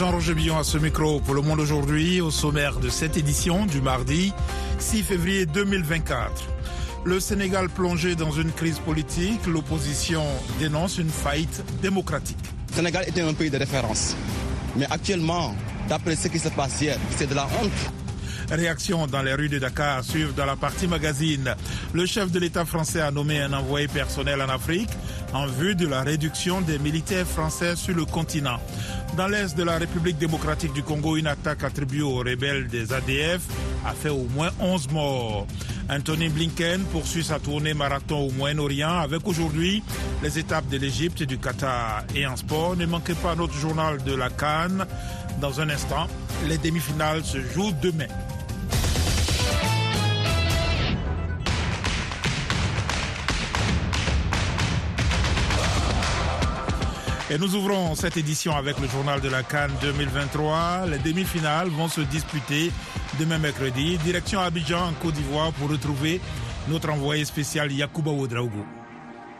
Jean-Roger Billon à ce micro pour Le Monde aujourd'hui, au sommaire de cette édition du mardi 6 février 2024. Le Sénégal plongé dans une crise politique, l'opposition dénonce une faillite démocratique. Le Sénégal était un pays de référence. Mais actuellement, d'après ce qui se passe hier, c'est de la honte. Réaction dans les rues de Dakar suivent dans la partie magazine. Le chef de l'État français a nommé un envoyé personnel en Afrique en vue de la réduction des militaires français sur le continent. Dans l'est de la République démocratique du Congo, une attaque attribuée aux rebelles des ADF a fait au moins 11 morts. Anthony Blinken poursuit sa tournée marathon au Moyen-Orient avec aujourd'hui les étapes de l'Égypte du Qatar. Et en sport, ne manquez pas notre journal de la Cannes. Dans un instant, les demi-finales se jouent demain. Et nous ouvrons cette édition avec le journal de la Cannes 2023. Les demi-finales vont se disputer demain mercredi. Direction Abidjan en Côte d'Ivoire pour retrouver notre envoyé spécial Yacouba Oudraogo.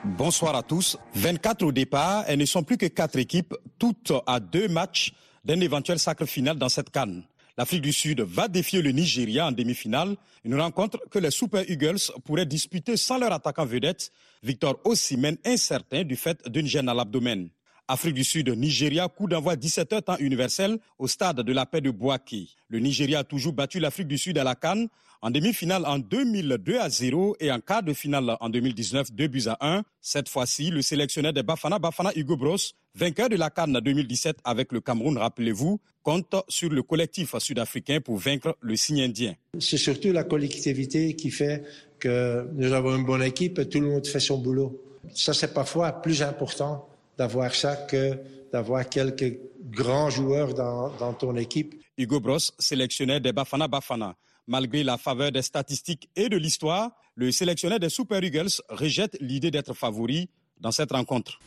Bonsoir à tous. 24 au départ et ne sont plus que quatre équipes, toutes à deux matchs d'un éventuel sacre final dans cette Cannes. L'Afrique du Sud va défier le Nigeria en demi-finale, une rencontre que les Super Eagles pourraient disputer sans leur attaquant vedette, Victor Osimhen, incertain du fait d'une gêne à l'abdomen. Afrique du Sud, Nigeria, coup d'envoi 17h temps universel au stade de la paix de Boaké. Le Nigeria a toujours battu l'Afrique du Sud à la Cannes en demi-finale en 2002 à 0 et en quart de finale en 2019 2 buts à 1. Cette fois-ci, le sélectionneur des Bafana Bafana Hugo Bros, vainqueur de la Cannes 2017 avec le Cameroun, rappelez-vous, compte sur le collectif sud-africain pour vaincre le signe indien. C'est surtout la collectivité qui fait que nous avons une bonne équipe et tout le monde fait son boulot. Ça, c'est parfois plus important d'avoir ça que d'avoir quelques grands joueurs dans, dans, ton équipe. Hugo Bros, sélectionneur des Bafana Bafana. Malgré la faveur des statistiques et de l'histoire, le sélectionneur des Super Eagles rejette l'idée d'être favori dans cette rencontre.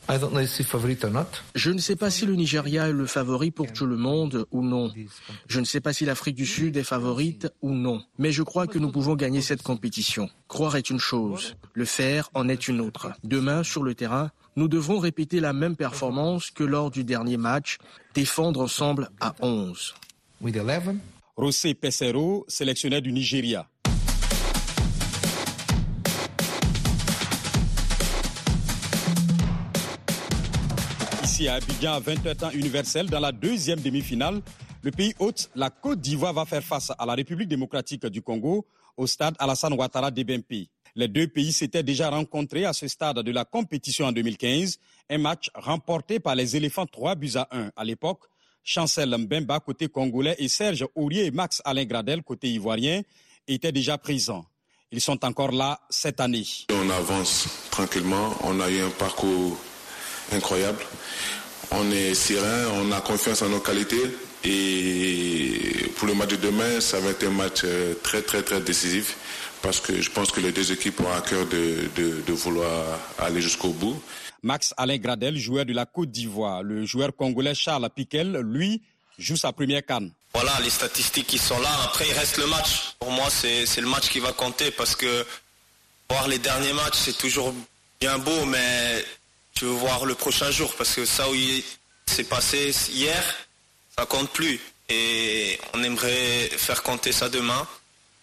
Je ne sais pas si le Nigeria est le favori pour tout le monde ou non. Je ne sais pas si l'Afrique du Sud est favorite ou non. Mais je crois que nous pouvons gagner cette compétition. Croire est une chose, le faire en est une autre. Demain, sur le terrain, nous devrons répéter la même performance que lors du dernier match, défendre ensemble à 11. José Pesero, sélectionneur du Nigeria. Ici à Abidjan, à 20h temps universel, dans la deuxième demi-finale, le pays hôte, la Côte d'Ivoire, va faire face à la République démocratique du Congo au stade Alassane Ouattara d'Ebempi. Les deux pays s'étaient déjà rencontrés à ce stade de la compétition en 2015, un match remporté par les éléphants 3 buts à 1 à l'époque. Chancel Mbemba côté congolais et Serge Aurier et Max Alain Gradel côté ivoirien étaient déjà présents. Ils sont encore là cette année. On avance tranquillement, on a eu un parcours incroyable. On est serein, on a confiance en nos qualités et pour le match de demain, ça va être un match très très très décisif parce que je pense que les deux équipes ont à cœur de, de, de vouloir aller jusqu'au bout. Max Alain Gradel, joueur de la Côte d'Ivoire. Le joueur congolais Charles Piquel, lui, joue sa première canne. Voilà, les statistiques qui sont là. Après, il reste le match. Pour moi, c'est le match qui va compter parce que voir les derniers matchs, c'est toujours bien beau, mais tu veux voir le prochain jour parce que ça où c'est passé hier, ça compte plus. Et on aimerait faire compter ça demain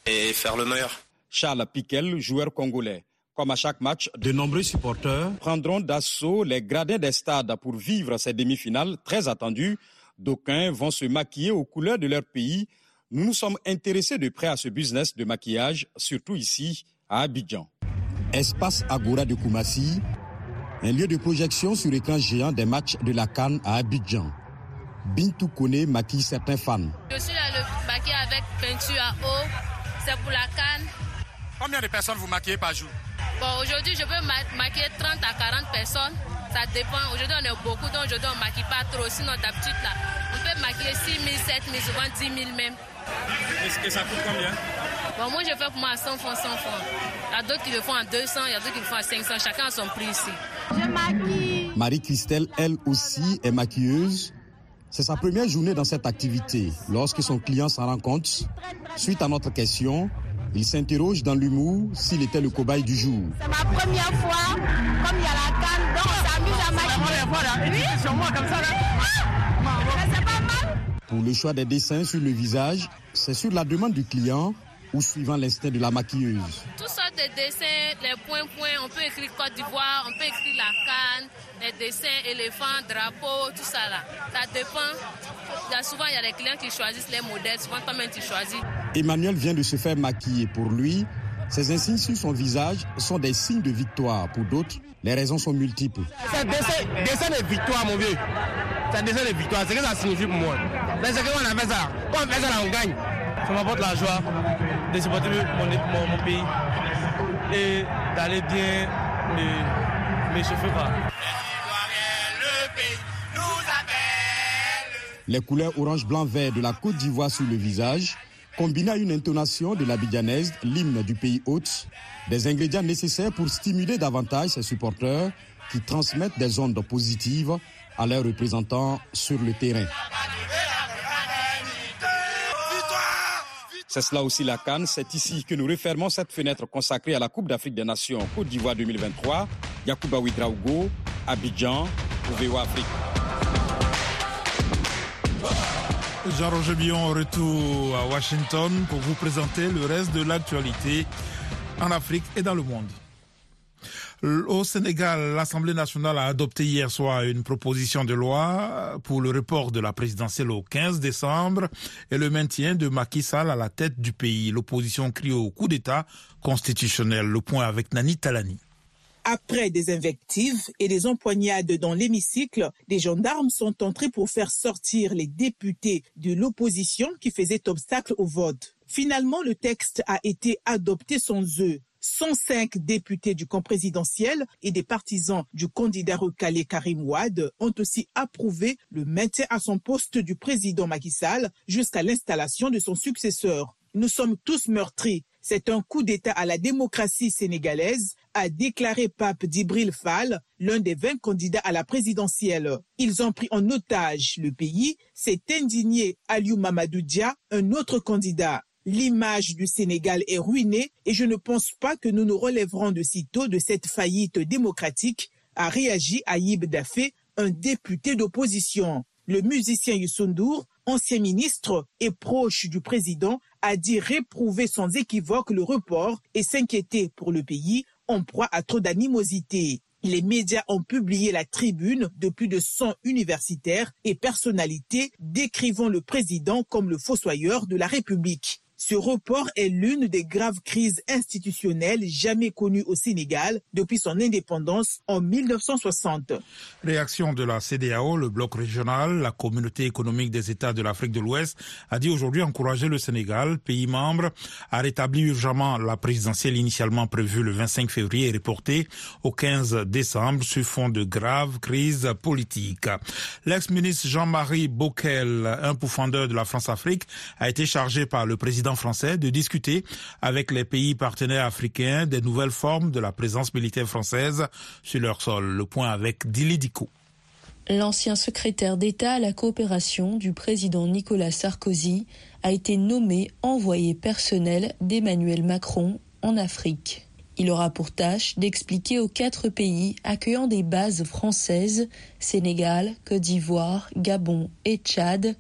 et faire le meilleur. Charles Piquel, joueur congolais. Comme à chaque match, de nombreux supporters prendront d'assaut les gradins des stades pour vivre ces demi-finales très attendues. D'aucuns vont se maquiller aux couleurs de leur pays. Nous nous sommes intéressés de près à ce business de maquillage, surtout ici à Abidjan. Espace Agora de Koumassi, un lieu de projection sur écran géant des matchs de la Cannes à Abidjan. Bintou Kone maquille certains fans. Je suis là le maquillé avec peinture à eau. C'est pour la Cannes. Combien de personnes vous maquillez par jour? Bon, aujourd'hui, je peux ma maquiller 30 à 40 personnes. Ça dépend. Aujourd'hui, on est beaucoup, donc aujourd'hui, on ne maquille pas trop. Sinon, d'habitude, là, on peut maquiller 6 000, 7 000, souvent 10 000 même. Est-ce que ça coûte combien? Bon, moi, je fais pour moi à 100 francs, 100 francs. Il y a d'autres qui le font à 200, il y a d'autres qui le font à 500. Chacun a son prix ici. Je maquille. Marie-Christelle, elle aussi, est maquilleuse. C'est sa première journée dans cette activité. Lorsque son client s'en rend compte, suite à notre question, il s'interroge dans l'humour s'il était le cobaye du jour. C'est ma première fois, comme il y a la canne, donc on s'amuse à maquiller. Ah. Pour le choix des dessins sur le visage, c'est sur la demande du client ou suivant l'instinct de la maquilleuse. Toutes sortes de dessins, les points-points, on peut écrire Côte d'Ivoire, on peut écrire la canne, les dessins, éléphants, drapeaux, tout ça là. Ça dépend. Il y a souvent, il y a les clients qui choisissent les modèles, souvent toi-même tu choisis. Emmanuel vient de se faire maquiller. Pour lui, ces insignes sur son visage sont des signes de victoire. Pour d'autres, les raisons sont multiples. C'est dessin, dessin de victoire, mon vieux. C'est dessin de victoire. C'est ce que ça signifie pour moi. C'est ce qu'on a fait ça. Quand on fait ça, là, on gagne. Ça m'apporte la joie de supporter mon, mon, pays et d'aller bien me, me chauffer. Quoi. Les couleurs orange, blanc, vert de la Côte d'Ivoire sur le visage, combinées à une intonation de l'abidjanaise, l'hymne du pays hôte, des ingrédients nécessaires pour stimuler davantage ses supporters qui transmettent des ondes positives à leurs représentants sur le terrain. C'est cela aussi la Cannes. C'est ici que nous refermons cette fenêtre consacrée à la Coupe d'Afrique des Nations Côte d'Ivoire 2023. Yacouba Ouidraogo, Abidjan, VOA Afrique. Jean-Roger Billon, retour à Washington pour vous présenter le reste de l'actualité en Afrique et dans le monde. Au Sénégal, l'Assemblée nationale a adopté hier soir une proposition de loi pour le report de la présidentielle au 15 décembre et le maintien de Macky Sall à la tête du pays. L'opposition crie au coup d'État constitutionnel. Le point avec Nani Talani. Après des invectives et des empoignades dans l'hémicycle, des gendarmes sont entrés pour faire sortir les députés de l'opposition qui faisaient obstacle au vote. Finalement, le texte a été adopté sans eux. 105 députés du camp présidentiel et des partisans du candidat recalé Karim Ouad ont aussi approuvé le maintien à son poste du président Macky Sall jusqu'à l'installation de son successeur. Nous sommes tous meurtris. C'est un coup d'État à la démocratie sénégalaise, a déclaré Pape Dibril Fall, l'un des 20 candidats à la présidentielle. Ils ont pris en otage le pays, s'est indigné Aliou Mamadou Dia, un autre candidat. L'image du Sénégal est ruinée et je ne pense pas que nous nous relèverons de sitôt de cette faillite démocratique, a réagi Aïb Dafé, un député d'opposition. Le musicien Youssoundour, ancien ministre et proche du président, a dit réprouver sans équivoque le report et s'inquiéter pour le pays en proie à trop d'animosité. Les médias ont publié la tribune de plus de 100 universitaires et personnalités décrivant le président comme le fossoyeur de la République. Ce report est l'une des graves crises institutionnelles jamais connues au Sénégal depuis son indépendance en 1960. Réaction de la CDAO, le bloc régional, la communauté économique des États de l'Afrique de l'Ouest a dit aujourd'hui encourager le Sénégal, pays membre, à rétablir urgemment la présidentielle initialement prévue le 25 février et reportée au 15 décembre sur fond de grave crise politique. L'ex-ministre Jean-Marie Bockel, un pourfendeur de la France-Afrique, a été chargé par le président français de discuter avec les pays partenaires africains des nouvelles formes de la présence militaire française sur leur sol. Le point avec Dili Diko. L'ancien secrétaire d'État à la coopération du président Nicolas Sarkozy a été nommé envoyé personnel d'Emmanuel Macron en Afrique. Il aura pour tâche d'expliquer aux quatre pays accueillant des bases françaises, Sénégal, Côte d'Ivoire, Gabon et Tchad,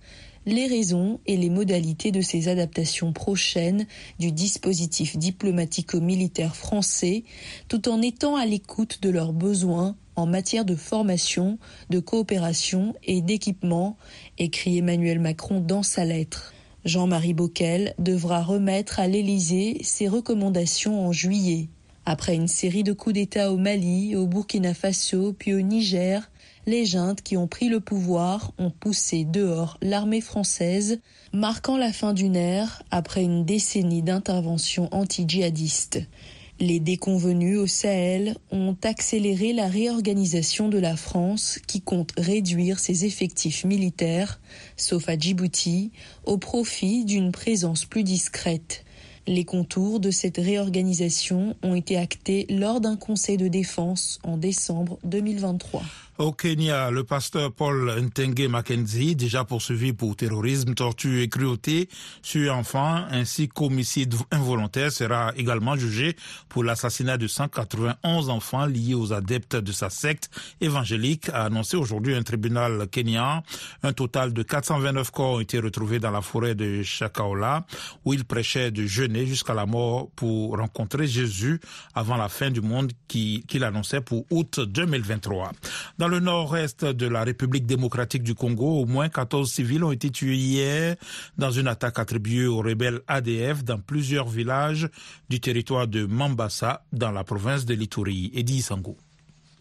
les raisons et les modalités de ces adaptations prochaines du dispositif diplomatico-militaire français, tout en étant à l'écoute de leurs besoins en matière de formation, de coopération et d'équipement, écrit Emmanuel Macron dans sa lettre. Jean-Marie Bockel devra remettre à l'Élysée ses recommandations en juillet. Après une série de coups d'État au Mali, au Burkina Faso, puis au Niger, les juntes qui ont pris le pouvoir ont poussé dehors l'armée française, marquant la fin d'une ère après une décennie d'intervention anti-djihadiste. Les déconvenus au Sahel ont accéléré la réorganisation de la France qui compte réduire ses effectifs militaires, sauf à Djibouti, au profit d'une présence plus discrète. Les contours de cette réorganisation ont été actés lors d'un conseil de défense en décembre 2023. Au Kenya, le pasteur Paul Ntenge Mackenzie, déjà poursuivi pour terrorisme, torture et cruauté sur enfants ainsi qu'homicide involontaire, sera également jugé pour l'assassinat de 191 enfants liés aux adeptes de sa secte évangélique, a annoncé aujourd'hui un tribunal kenyan. Un total de 429 corps ont été retrouvés dans la forêt de Chakaola, où il prêchait de jeûner jusqu'à la mort pour rencontrer Jésus avant la fin du monde qu'il annonçait pour août 2023. Dans le nord-est de la République démocratique du Congo, au moins 14 civils ont été tués hier dans une attaque attribuée aux rebelles ADF dans plusieurs villages du territoire de Mambasa, dans la province de l'Ituri. Eddie Sango.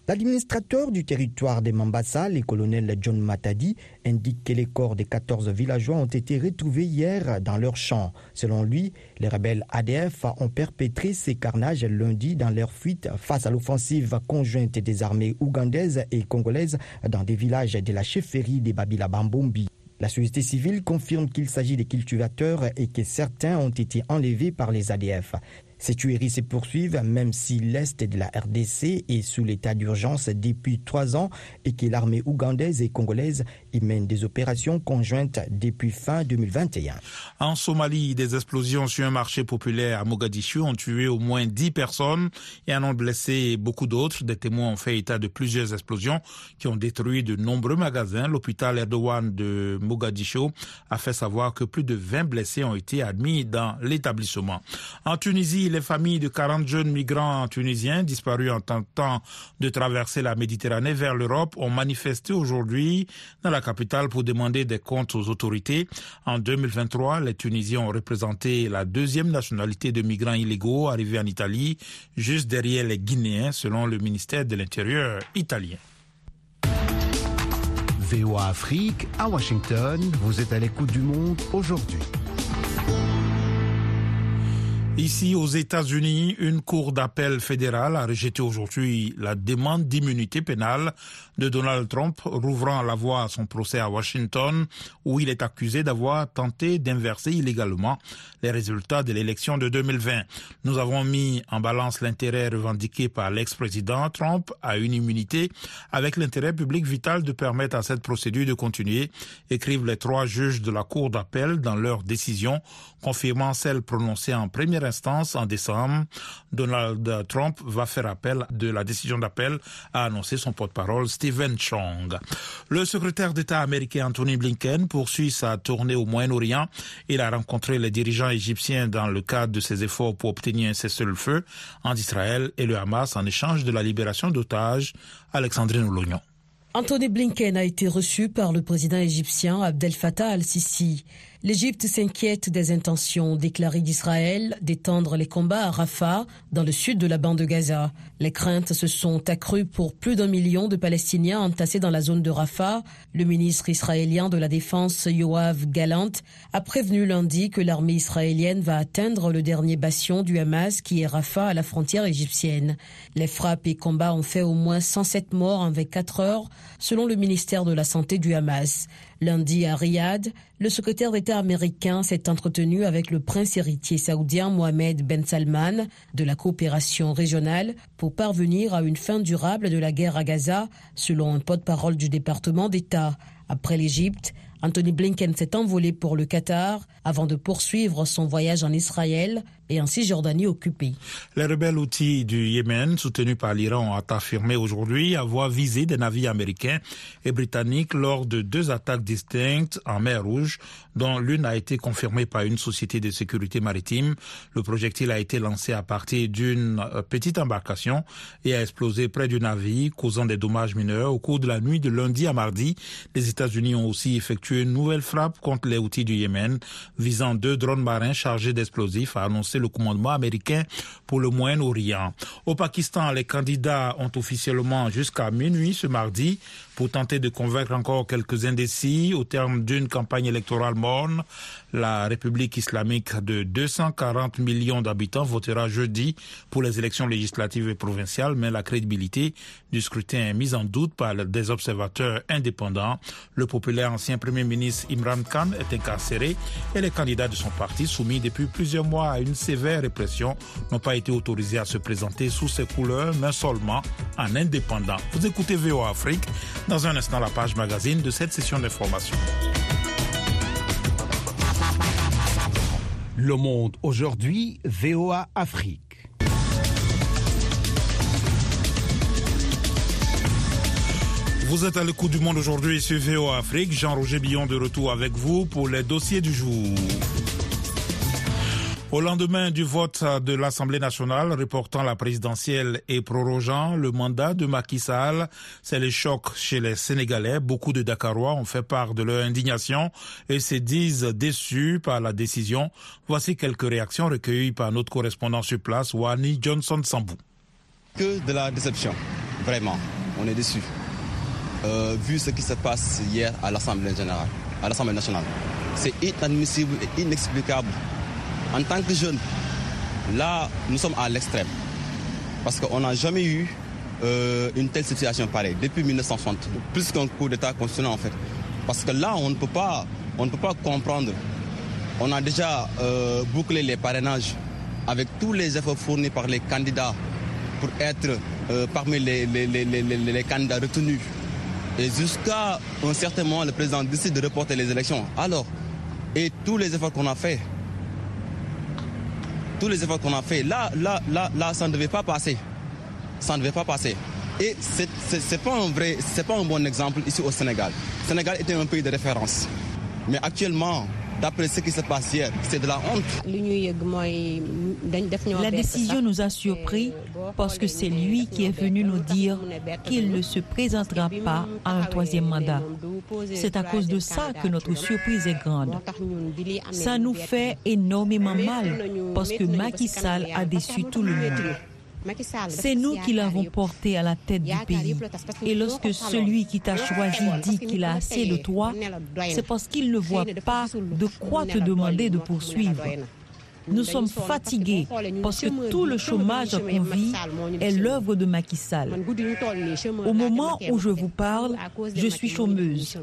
L'administrateur du territoire de Mambasa, le colonel John Matadi, indique que les corps des 14 villageois ont été retrouvés hier dans leur champ. Selon lui, les rebelles ADF ont perpétré ces carnages lundi dans leur fuite face à l'offensive conjointe des armées ougandaises et congolaises dans des villages de la chefferie des Babila Bambombi. La société civile confirme qu'il s'agit de cultivateurs et que certains ont été enlevés par les ADF. Ces tueries se poursuivent même si l'Est de la RDC est sous l'état d'urgence depuis trois ans et que l'armée ougandaise et congolaise y mène des opérations conjointes depuis fin 2021. En Somalie, des explosions sur un marché populaire à Mogadiscio ont tué au moins dix personnes et en ont blessé beaucoup d'autres. Des témoins ont fait état de plusieurs explosions qui ont détruit de nombreux magasins. L'hôpital Erdogan de Mogadiscio a fait savoir que plus de 20 blessés ont été admis dans l'établissement. En Tunisie, les familles de 40 jeunes migrants tunisiens disparus en tentant de traverser la Méditerranée vers l'Europe ont manifesté aujourd'hui dans la capitale pour demander des comptes aux autorités. En 2023, les Tunisiens ont représenté la deuxième nationalité de migrants illégaux arrivés en Italie, juste derrière les Guinéens, selon le ministère de l'Intérieur italien. VOA Afrique, à Washington, vous êtes à l'écoute du monde aujourd'hui. Ici, aux États-Unis, une cour d'appel fédérale a rejeté aujourd'hui la demande d'immunité pénale de Donald Trump, rouvrant la voie à son procès à Washington, où il est accusé d'avoir tenté d'inverser illégalement les résultats de l'élection de 2020. Nous avons mis en balance l'intérêt revendiqué par l'ex-président Trump à une immunité avec l'intérêt public vital de permettre à cette procédure de continuer, écrivent les trois juges de la cour d'appel dans leur décision, confirmant celle prononcée en première en décembre. Donald Trump va faire appel de la décision d'appel, a annoncé son porte-parole Stephen Chong. Le secrétaire d'État américain Anthony Blinken poursuit sa tournée au Moyen-Orient. Il a rencontré les dirigeants égyptiens dans le cadre de ses efforts pour obtenir un cessez-le-feu entre Israël et le Hamas en échange de la libération d'otages. Alexandrine Oulognon. Anthony Blinken a été reçu par le président égyptien Abdel Fattah al-Sisi. L'Égypte s'inquiète des intentions déclarées d'Israël d'étendre les combats à Rafah, dans le sud de la bande de Gaza. Les craintes se sont accrues pour plus d'un million de Palestiniens entassés dans la zone de Rafah. Le ministre israélien de la Défense, Yoav Galant, a prévenu lundi que l'armée israélienne va atteindre le dernier bastion du Hamas qui est Rafah à la frontière égyptienne. Les frappes et combats ont fait au moins 107 morts en 24 heures, selon le ministère de la Santé du Hamas. Lundi à Riyad, le secrétaire d'État américain s'est entretenu avec le prince héritier saoudien Mohamed Ben Salman de la coopération régionale pour parvenir à une fin durable de la guerre à Gaza, selon un porte-parole du département d'État. Après l'Égypte, Anthony Blinken s'est envolé pour le Qatar avant de poursuivre son voyage en Israël et en Cisjordanie occupée. Les rebelles outils du Yémen, soutenus par l'Iran, ont affirmé aujourd'hui avoir visé des navires américains et britanniques lors de deux attaques distinctes en mer Rouge, dont l'une a été confirmée par une société de sécurité maritime. Le projectile a été lancé à partir d'une petite embarcation et a explosé près du navire, causant des dommages mineurs. Au cours de la nuit de lundi à mardi, les États-Unis ont aussi effectué une nouvelle frappe contre les outils du Yémen, visant deux drones marins chargés d'explosifs, a annoncé le commandement américain pour le Moyen-Orient. Au Pakistan, les candidats ont officiellement jusqu'à minuit ce mardi pour tenter de convaincre encore quelques indécis au terme d'une campagne électorale morne. La République islamique de 240 millions d'habitants votera jeudi pour les élections législatives et provinciales, mais la crédibilité du scrutin est mise en doute par des observateurs indépendants. Le populaire ancien Premier ministre Imran Khan est incarcéré et les candidats de son parti soumis depuis plusieurs mois à une série sévères répressions n'ont pas été autorisés à se présenter sous ces couleurs, mais seulement en indépendant. Vous écoutez VOA Afrique. Dans un instant, la page magazine de cette session d'information. Le monde aujourd'hui, VOA Afrique. Vous êtes à l'écoute du monde aujourd'hui sur VOA Afrique. Jean-Roger Billon de retour avec vous pour les dossiers du jour. Au lendemain du vote de l'Assemblée nationale reportant la présidentielle et prorogeant le mandat de Macky Sall, c'est le choc chez les Sénégalais. Beaucoup de Dakarois ont fait part de leur indignation et se disent déçus par la décision. Voici quelques réactions recueillies par notre correspondant sur place, Wani Johnson Sambou. Que de la déception, vraiment. On est déçus. Euh, vu ce qui se passe hier à l'Assemblée générale, à l'Assemblée nationale, c'est inadmissible et inexplicable en tant que jeune, là, nous sommes à l'extrême. Parce qu'on n'a jamais eu euh, une telle situation pareille depuis 1960, plus qu'un coup d'État constitutionnel en fait. Parce que là, on ne peut pas, comprendre. On a déjà euh, bouclé les parrainages avec tous les efforts fournis par les candidats pour être euh, parmi les, candidats retenus. Et jusqu'à un certain moment, le président décide de reporter les élections. Alors, et tous les efforts qu'on a faits, tous les efforts qu'on a fait, là, là, là, là, ça ne devait pas passer. Ça ne devait pas passer. Et ce n'est pas un vrai, c'est pas un bon exemple ici au Sénégal. Sénégal était un pays de référence. Mais actuellement, d'après ce qui se passe hier, c'est de la honte. La décision nous a surpris parce que c'est lui qui est venu nous dire qu'il ne se présentera pas à un troisième mandat. C'est à cause de ça que notre surprise est grande. Ça nous fait énormément mal parce que Macky Sall a déçu tout le monde. C'est nous qui l'avons porté à la tête du pays. Et lorsque celui qui t'a choisi dit qu'il a assez de toi, c'est parce qu'il ne voit pas de quoi te demander de poursuivre. Nous sommes fatigués parce que tout le chômage qu'on vit est l'œuvre de Macky Sall. Au moment où je vous parle, je suis chômeuse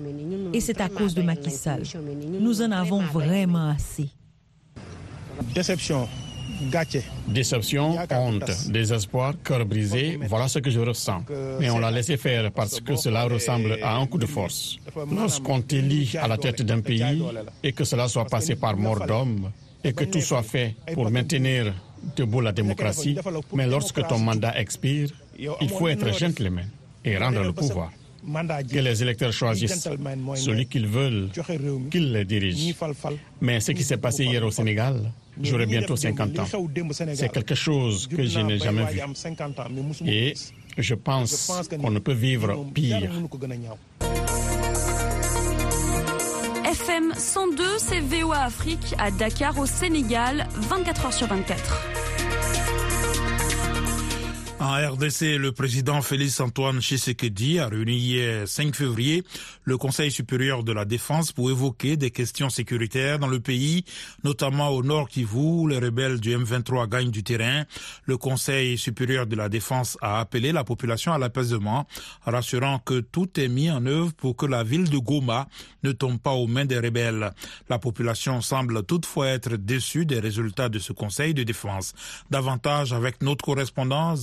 et c'est à cause de Macky Sall. Nous en avons vraiment assez. Déception Déception, honte, désespoir, cœur brisé, voilà ce que je ressens. Mais on l'a laissé faire parce que cela ressemble à un coup de force. Lorsqu'on t'élit à la tête d'un pays et que cela soit passé par mort d'homme et que tout soit fait pour maintenir debout la démocratie, mais lorsque ton mandat expire, il faut être gentleman et rendre le pouvoir. Que les électeurs choisissent celui qu'ils veulent, qu'ils le dirigent. Mais ce qui s'est passé hier au Sénégal, J'aurai bientôt 50 ans. C'est quelque chose que je n'ai jamais vu. Et je pense qu'on ne peut vivre pire. FM 102, c'est VOA Afrique à Dakar au Sénégal, 24 heures sur 24. En RDC, le président Félix Antoine Tshisekedi a réuni hier 5 février le Conseil supérieur de la défense pour évoquer des questions sécuritaires dans le pays, notamment au nord Kivu où les rebelles du M23 gagnent du terrain. Le Conseil supérieur de la défense a appelé la population à l'apaisement, rassurant que tout est mis en œuvre pour que la ville de Goma ne tombe pas aux mains des rebelles. La population semble toutefois être déçue des résultats de ce Conseil de défense. Davantage avec notre correspondant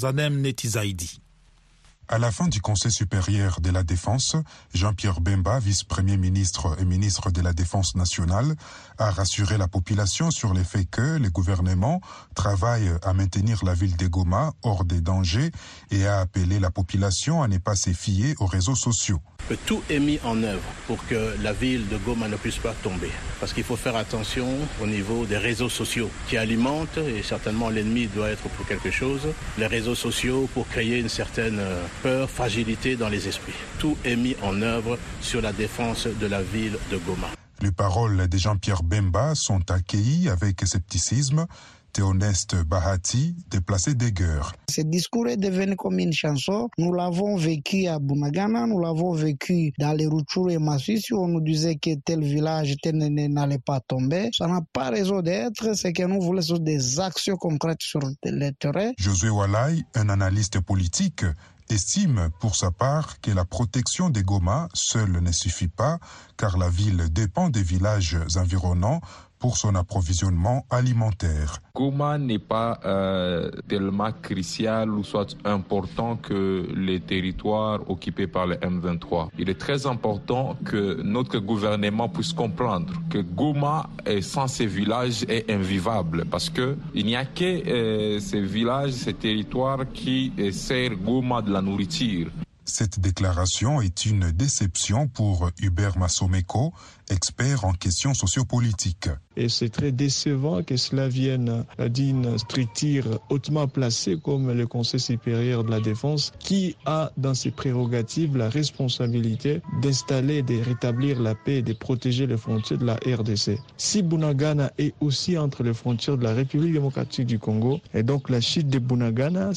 À la fin du Conseil supérieur de la défense, Jean-Pierre Bemba, vice-premier ministre et ministre de la Défense nationale, a rassuré la population sur le fait que le gouvernement travaille à maintenir la ville de Goma hors des dangers et a appelé la population à ne pas se fier aux réseaux sociaux que tout est mis en œuvre pour que la ville de Goma ne puisse pas tomber. Parce qu'il faut faire attention au niveau des réseaux sociaux qui alimentent, et certainement l'ennemi doit être pour quelque chose, les réseaux sociaux pour créer une certaine peur, fragilité dans les esprits. Tout est mis en œuvre sur la défense de la ville de Goma. Les paroles de Jean-Pierre Bemba sont accueillies avec scepticisme Théoneste Bahati, déplacé d'Eger. Ce discours est devenu comme une chanson. Nous l'avons vécu à Bunagana, nous l'avons vécu dans les Rutshuru et Massissi, où on nous disait que tel village n'allait pas tomber. Ça n'a pas raison d'être. C'est que nous voulons des actions concrètes sur le terrain. Josué Walai, un analyste politique, estime pour sa part que la protection des Goma seule ne suffit pas car la ville dépend des villages environnants pour son approvisionnement alimentaire. Goma n'est pas euh, tellement crucial ou soit important que les territoires occupés par le M23. Il est très important que notre gouvernement puisse comprendre que Goma est sans ces villages est invivable parce que il n'y a que euh, ces villages, ces territoires qui servent Goma de la nourriture. Cette déclaration est une déception pour Hubert Massomeko, expert en questions sociopolitiques. Et c'est très décevant que cela vienne d'une structure hautement placée comme le Conseil supérieur de la défense, qui a dans ses prérogatives la responsabilité d'installer, de rétablir la paix et de protéger les frontières de la RDC. Si Bunagana est aussi entre les frontières de la République démocratique du Congo, et donc la chute de Bunagana,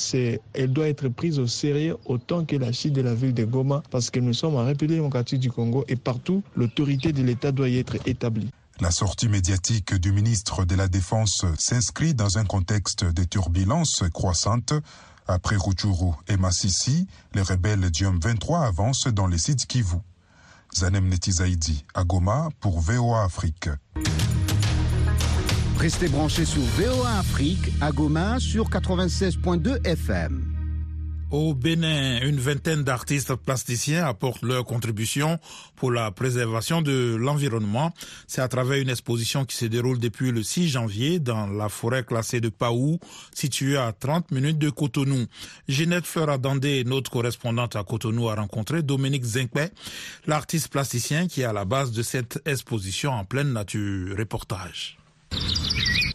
elle doit être prise au sérieux autant que la chute de la ville de Goma, parce que nous sommes en République démocratique du Congo et partout, l'autorité de l'État doit y être établie. La sortie médiatique du ministre de la Défense s'inscrit dans un contexte de turbulences croissantes. Après Rutshuru et Massissi, les rebelles du M23 avancent dans les sites Kivu. Zanem Netizaidi, à Goma, pour VOA Afrique. Restez branchés sur VOA Afrique, à Goma, sur 96.2 FM. Au Bénin, une vingtaine d'artistes plasticiens apportent leur contribution pour la préservation de l'environnement. C'est à travers une exposition qui se déroule depuis le 6 janvier dans la forêt classée de Paou, située à 30 minutes de Cotonou. Ginette Fleur Dandé, notre correspondante à Cotonou, a rencontré Dominique Zinkpe, l'artiste plasticien qui est à la base de cette exposition en pleine nature. Reportage.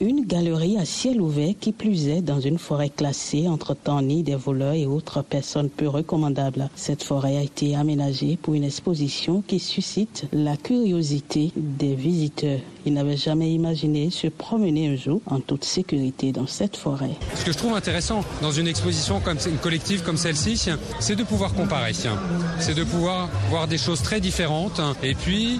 Une galerie à ciel ouvert qui plus est dans une forêt classée entre ni des voleurs et autres personnes peu recommandables. Cette forêt a été aménagée pour une exposition qui suscite la curiosité des visiteurs. Ils n'avaient jamais imaginé se promener un jour en toute sécurité dans cette forêt. Ce que je trouve intéressant dans une exposition comme une collective comme celle-ci, c'est de pouvoir comparer. C'est de pouvoir voir des choses très différentes. Et puis,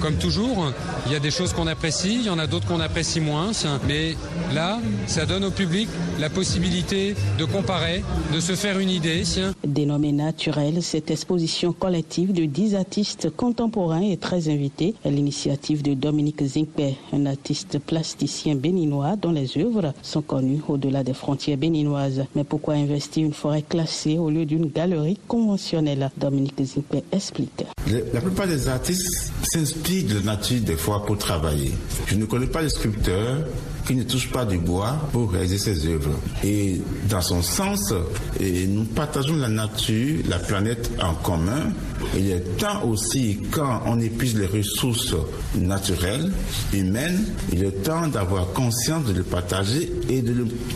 comme toujours, il y a des choses qu'on apprécie, il y en a d'autres qu'on apprécie moins. Mais là, ça donne au public la possibilité de comparer, de se faire une idée. Dénommée naturelle, cette exposition collective de 10 artistes contemporains est très invitée à l'initiative de Dominique Zinkpe, un artiste plasticien béninois dont les œuvres sont connues au-delà des frontières béninoises. Mais pourquoi investir une forêt classée au lieu d'une galerie conventionnelle? Dominique Zinkpe explique. La plupart des artistes s'inspirent de la nature des fois pour travailler. Je ne connais pas les sculpteurs qui ne touche pas du bois pour réaliser ses œuvres. Et dans son sens, nous partageons la nature, la planète en commun. Il est temps aussi, quand on épuise les ressources naturelles, humaines, il est temps d'avoir conscience de le partager et de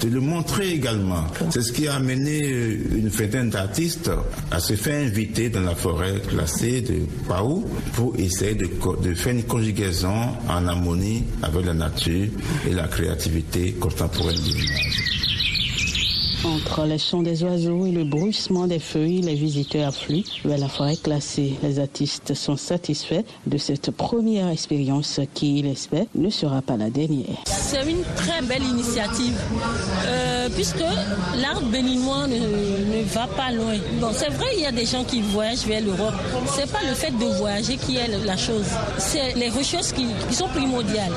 le, montrer également. C'est ce qui a amené une vingtaine d'artistes à se faire inviter dans la forêt classée de Paou pour essayer de, de faire une conjugaison en harmonie avec la nature et la créativité contemporaine du village. Entre les chants des oiseaux et le bruissement des feuilles, les visiteurs affluent vers la forêt classée. Les artistes sont satisfaits de cette première expérience qui, ils espèrent, ne sera pas la dernière. C'est une très belle initiative euh, puisque l'art béninois ne, ne, va pas loin. Bon, c'est vrai, il y a des gens qui voyagent vers l'Europe. C'est pas le fait de voyager qui est la chose. C'est les recherches qui, qui sont primordiales.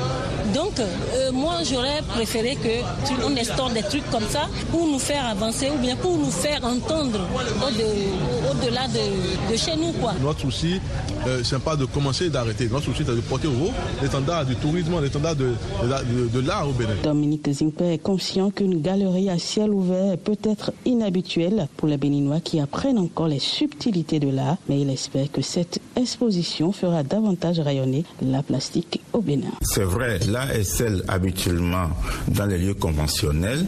Donc, euh, moi, j'aurais préféré que on instaure des trucs comme ça pour nous faire avancer ou bien pour nous faire entendre au-delà au de, de, chez nous. Quoi. Notre souci, euh, c'est pas de commencer et d'arrêter. Notre souci, c'est de porter haut l'étendard du tourisme, l'étendard de, de, de l'art au Bénin. Dominique Zimpe est conscient qu'une galerie à ciel ouvert peut être inhabituelle pour les Béninois qui apprennent encore les subtilités de l'art, mais il espère que cette exposition fera davantage rayonner la plastique au Bénin. C'est vrai, est celle habituellement dans les lieux conventionnels,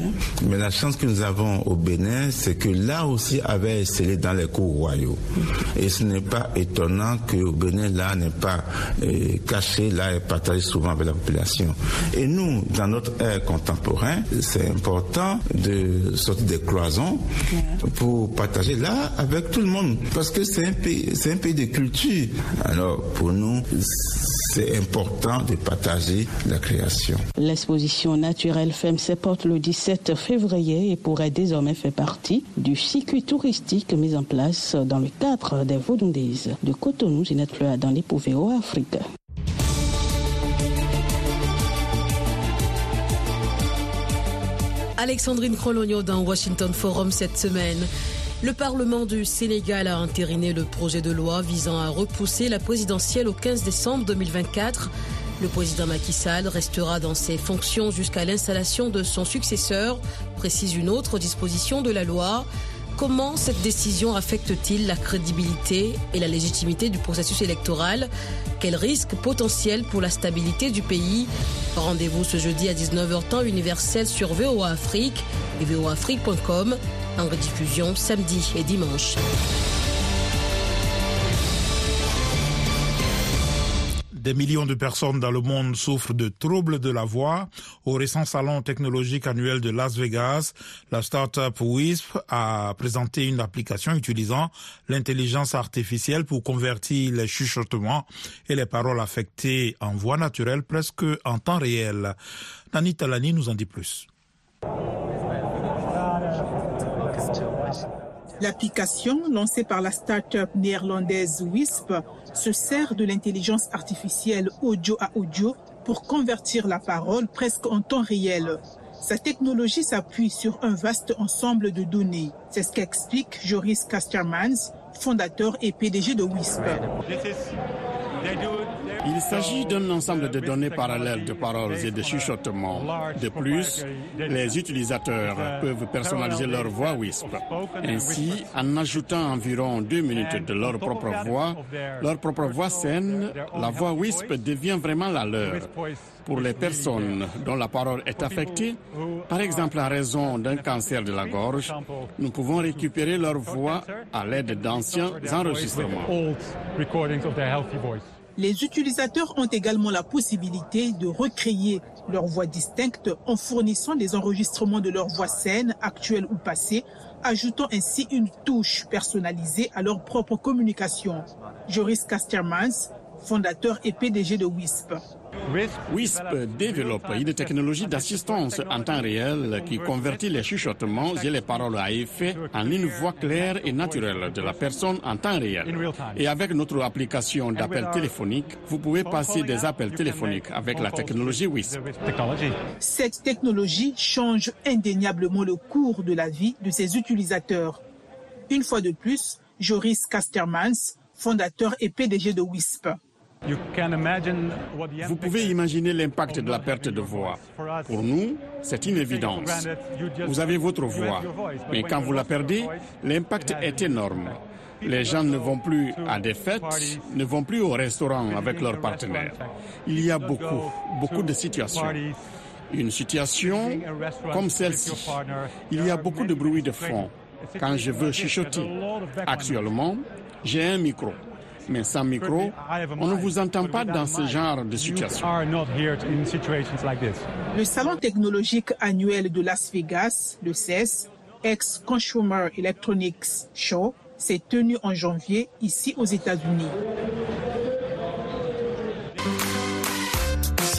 mais la chance que nous avons au Bénin, c'est que là aussi avait scellé dans les cours royaux. Et ce n'est pas étonnant qu'au Bénin, là n'est pas euh, caché, là est partagé souvent avec la population. Et nous, dans notre ère contemporain, c'est important de sortir des cloisons pour partager là avec tout le monde, parce que c'est un pays, c'est un pays de culture. Alors pour nous, c'est important de partager la création. L'exposition naturelle FEMSE porte le 17 février et pourrait désormais faire partie du circuit touristique mis en place dans le cadre des Vaudondaises de Cotonou, Ginette Lea, dans l'Épouvéo Afrique. Alexandrine Crologno dans Washington Forum cette semaine. Le Parlement du Sénégal a entériné le projet de loi visant à repousser la présidentielle au 15 décembre 2024. Le président Macky Sall restera dans ses fonctions jusqu'à l'installation de son successeur, précise une autre disposition de la loi. Comment cette décision affecte-t-il la crédibilité et la légitimité du processus électoral? Quel risque potentiel pour la stabilité du pays? Rendez-vous ce jeudi à 19h temps universel sur VOA Afrique et voaafrique.com en rediffusion samedi et dimanche. Des millions de personnes dans le monde souffrent de troubles de la voix. Au récent salon technologique annuel de Las Vegas, la start-up WISP a présenté une application utilisant l'intelligence artificielle pour convertir les chuchotements et les paroles affectées en voix naturelle presque en temps réel. Nani Talani nous en dit plus. L'application lancée par la start-up néerlandaise WISP se sert de l'intelligence artificielle audio à audio pour convertir la parole presque en temps réel. Sa technologie s'appuie sur un vaste ensemble de données. C'est ce qu'explique Joris Castermans, fondateur et PDG de WISP. Il s'agit d'un ensemble de données parallèles de paroles et de chuchotements. De plus, les utilisateurs peuvent personnaliser leur voix WISP. Ainsi, en ajoutant environ deux minutes de leur propre voix, leur propre voix saine, la voix WISP devient vraiment la leur. Pour les personnes dont la parole est affectée, par exemple à raison d'un cancer de la gorge, nous pouvons récupérer leur voix à l'aide d'anciens enregistrements. Les utilisateurs ont également la possibilité de recréer leur voix distincte en fournissant des enregistrements de leur voix saine, actuelle ou passée, ajoutant ainsi une touche personnalisée à leur propre communication. Joris Castermans, fondateur et PDG de WISP. WISP développe une technologie d'assistance en temps réel qui convertit les chuchotements et les paroles à effet en une voix claire et naturelle de la personne en temps réel. Et avec notre application d'appel téléphonique, vous pouvez passer des appels téléphoniques avec la technologie WISP. Cette technologie change indéniablement le cours de la vie de ses utilisateurs. Une fois de plus, Joris Castermans, fondateur et PDG de WISP. Vous pouvez imaginer l'impact de la perte de voix. Pour nous, c'est une évidence. Vous avez votre voix, mais quand vous la perdez, l'impact est énorme. Les gens ne vont plus à des fêtes, ne vont plus au restaurant avec leurs partenaires. Il y a beaucoup, beaucoup de situations. Une situation comme celle-ci. Il y a beaucoup de bruit de fond. Quand je veux chuchoter, actuellement, j'ai un micro mais sans micro, on ne vous entend pas dans ce genre de situation. Le salon technologique annuel de Las Vegas, le CES, Ex-Consumer Electronics Show, s'est tenu en janvier ici aux États-Unis.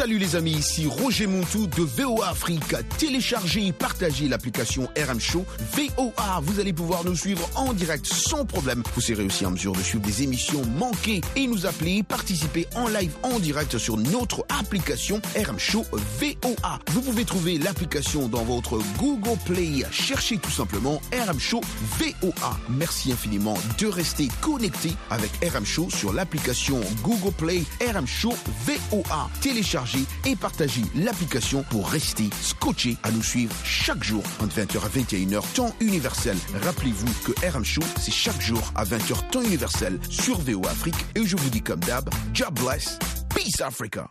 Salut les amis, ici Roger Montou de VOA Afrique. Téléchargez et partagez l'application RM Show VOA. Vous allez pouvoir nous suivre en direct sans problème. Vous serez aussi en mesure de suivre des émissions manquées et nous appeler, participer en live en direct sur notre application RM Show VOA. Vous pouvez trouver l'application dans votre Google Play. Cherchez tout simplement RM Show VOA. Merci infiniment de rester connecté avec RM Show sur l'application Google Play RM Show VOA. Téléchargez et partagez l'application pour rester scotché à nous suivre chaque jour entre 20h à 21h temps universel. Rappelez-vous que RM Show, c'est chaque jour à 20h temps universel sur VO Afrique et je vous dis comme d'hab, job bless, peace Africa.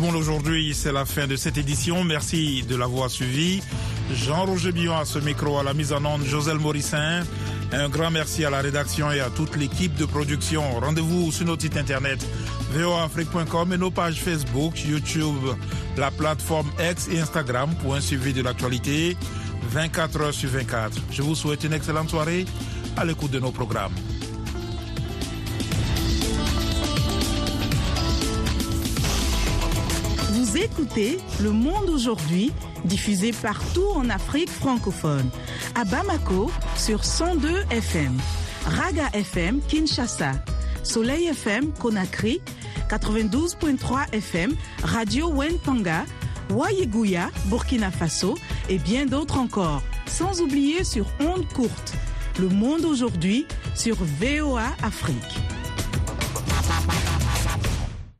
Monde aujourd'hui, c'est la fin de cette édition. Merci de l'avoir suivi. Jean-Roger Billon à ce micro, à la mise en onde, Joselle Morissin. Un grand merci à la rédaction et à toute l'équipe de production. Rendez-vous sur notre site internet voafrique.com et nos pages Facebook, YouTube, la plateforme X et Instagram pour un suivi de l'actualité 24 heures sur 24. Je vous souhaite une excellente soirée à l'écoute de nos programmes. Écoutez Le Monde aujourd'hui, diffusé partout en Afrique francophone. À Bamako sur 102 FM, Raga FM Kinshasa, Soleil FM Conakry, 92.3 FM, Radio Wenpanga, Wayegouya, Burkina Faso et bien d'autres encore. Sans oublier sur ondes courtes. Le monde aujourd'hui sur VOA Afrique.